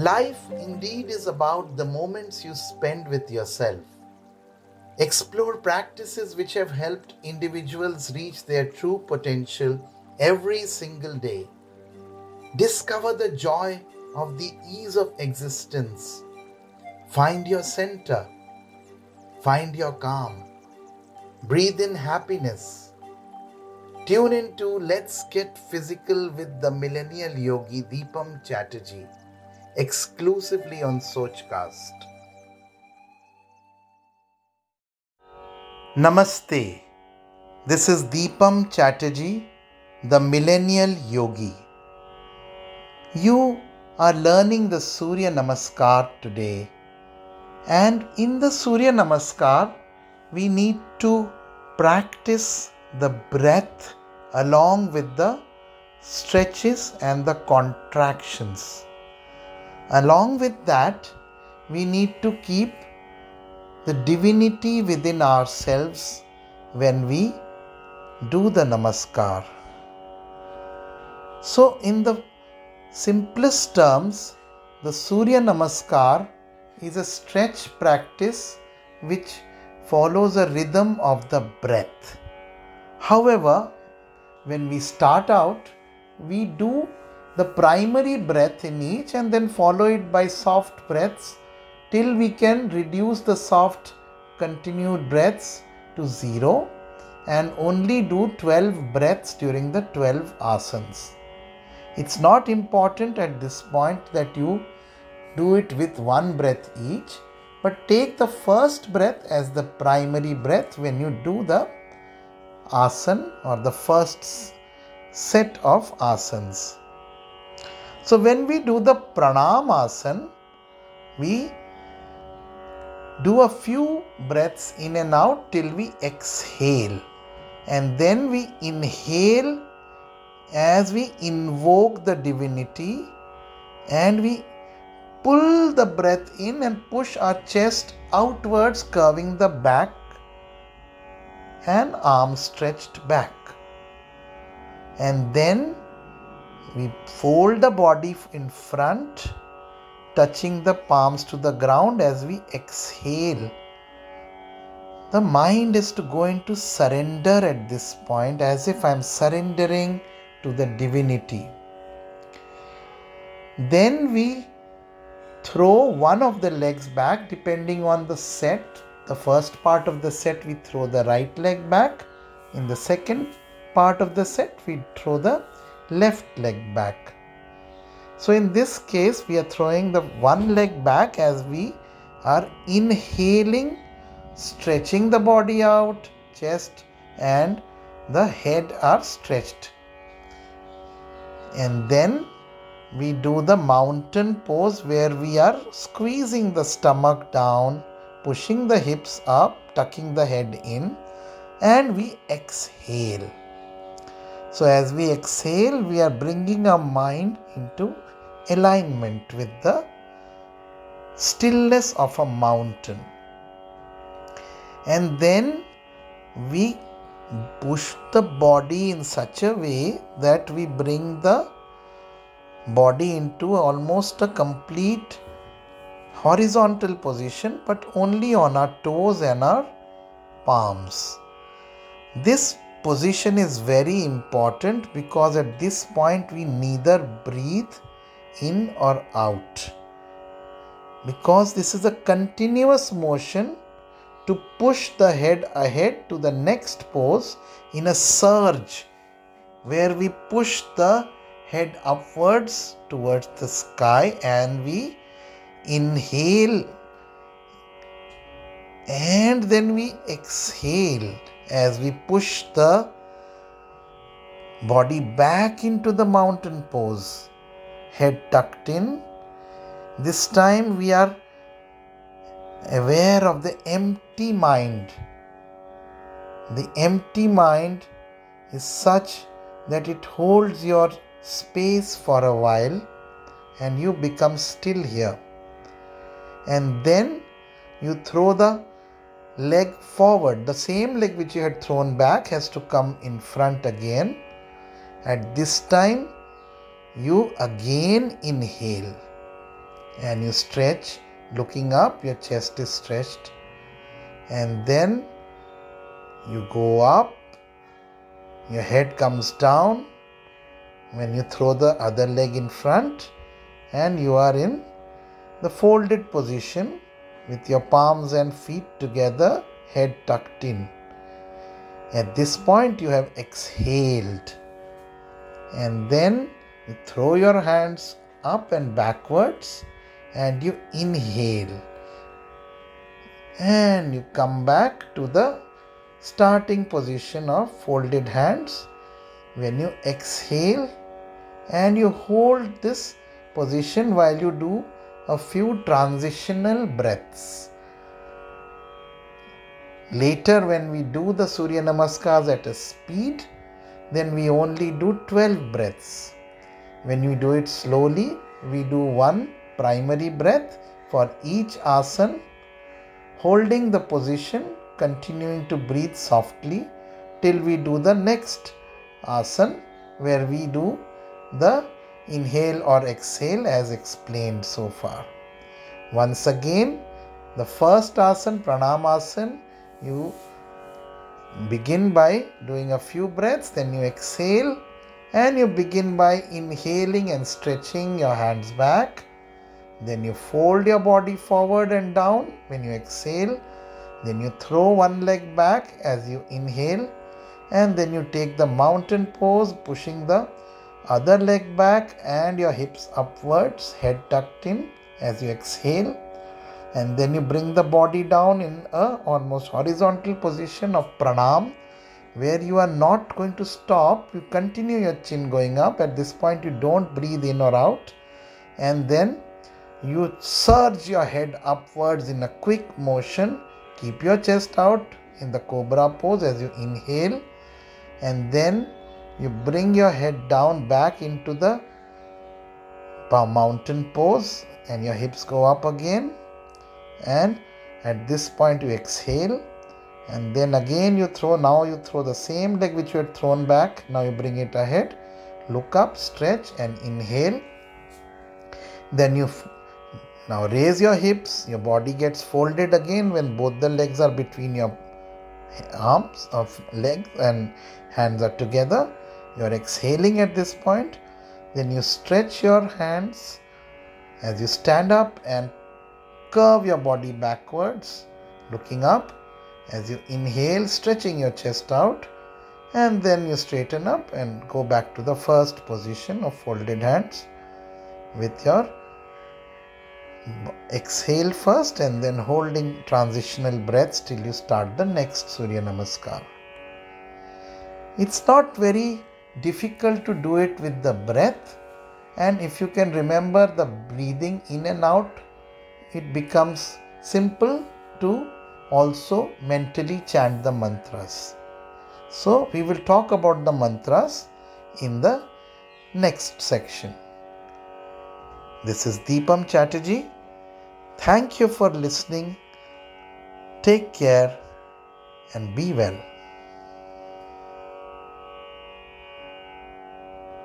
Life indeed is about the moments you spend with yourself. Explore practices which have helped individuals reach their true potential every single day. Discover the joy of the ease of existence. Find your center. Find your calm. Breathe in happiness. Tune into Let's Get Physical with the millennial yogi Deepam Chatterjee exclusively on Sochcast. Namaste. This is Deepam Chatterjee, the millennial yogi. You are learning the Surya Namaskar today. And in the Surya Namaskar, we need to practice the breath along with the stretches and the contractions. Along with that, we need to keep the divinity within ourselves when we do the namaskar. So, in the simplest terms, the Surya Namaskar is a stretch practice which follows a rhythm of the breath. However, when we start out, we do the primary breath in each and then follow it by soft breaths till we can reduce the soft continued breaths to zero and only do 12 breaths during the 12 asanas. It's not important at this point that you do it with one breath each, but take the first breath as the primary breath when you do the asana or the first set of asanas. So, when we do the pranamasana, we do a few breaths in and out till we exhale, and then we inhale as we invoke the divinity, and we pull the breath in and push our chest outwards, curving the back and arms stretched back. And then we fold the body in front, touching the palms to the ground as we exhale. The mind is to go into surrender at this point, as if I'm surrendering to the divinity. Then we throw one of the legs back depending on the set. The first part of the set, we throw the right leg back. In the second part of the set, we throw the left leg back. So, in this case, we are throwing the one leg back as we are inhaling, stretching the body out, chest and the head are stretched. And then we do the mountain pose where we are squeezing the stomach down, pushing the hips up, tucking the head in, and we exhale. So, as we exhale, we are bringing our mind into alignment with the stillness of a mountain. And then we push the body in such a way that we bring the body into almost a complete horizontal position, but only on our toes and our palms. This position is very important because at this point we neither breathe in or out. Because this is a continuous motion to push the head ahead to the next pose in a surge where we push the head upwards towards the sky and we inhale and then we exhale as we push the body back into the mountain pose, head tucked in. This time we are aware of the empty mind. The empty mind is such that it holds your space for a while and you become still here. And then you throw the leg forward. The same leg which you had thrown back has to come in front again. At this time, you again inhale and you stretch looking up, your chest is stretched, and then you go up, your head comes down when you throw the other leg in front, and you are in the folded position with your palms and feet together, head tucked in. At this point, you have exhaled, and then you throw your hands up and backwards and you inhale. And you come back to the starting position of folded hands. When you exhale and you hold this position while you do a few transitional breaths. Later, when we do the Surya Namaskars at a speed, then we only do 12 breaths. When we do it slowly, we do one primary breath for each asana, holding the position, continuing to breathe softly till we do the next asana where we do the inhale or exhale as explained so far. Once again, the first asana, pranamasana, you begin by doing a few breaths, then you exhale and you begin by inhaling and stretching your hands back then you fold your body forward and down when you exhale. Then you throw one leg back as you inhale. And then you take the mountain pose, pushing the other leg back and your hips upwards, head tucked in as you exhale. And then you bring the body down in a almost horizontal position of pranam where you are not going to stop. You continue your chin going up. At this point, you don't breathe in or out. And then you surge your head upwards in a quick motion. Keep your chest out in the cobra pose as you inhale, and then you bring your head down back into the mountain pose, and your hips go up again. And at this point, you exhale, and then again you throw. Now you throw the same leg which you had thrown back. Now you bring it ahead, look up, stretch, and inhale. Then you now raise your hips, your body gets folded again when both the legs are between your arms of legs and hands are together. You are exhaling at this point. Then you stretch your hands as you stand up and curve your body backwards, looking up as you inhale, stretching your chest out, and then you straighten up and go back to the first position of folded hands with your exhale first and then holding transitional breaths till you start the next Surya Namaskar. It's not very difficult to do it with the breath, and if you can remember the breathing in and out, it becomes simple to also mentally chant the mantras. So, we will talk about the mantras in the next section. This is Deepam Chatterjee. Thank you for listening. Take care and be well.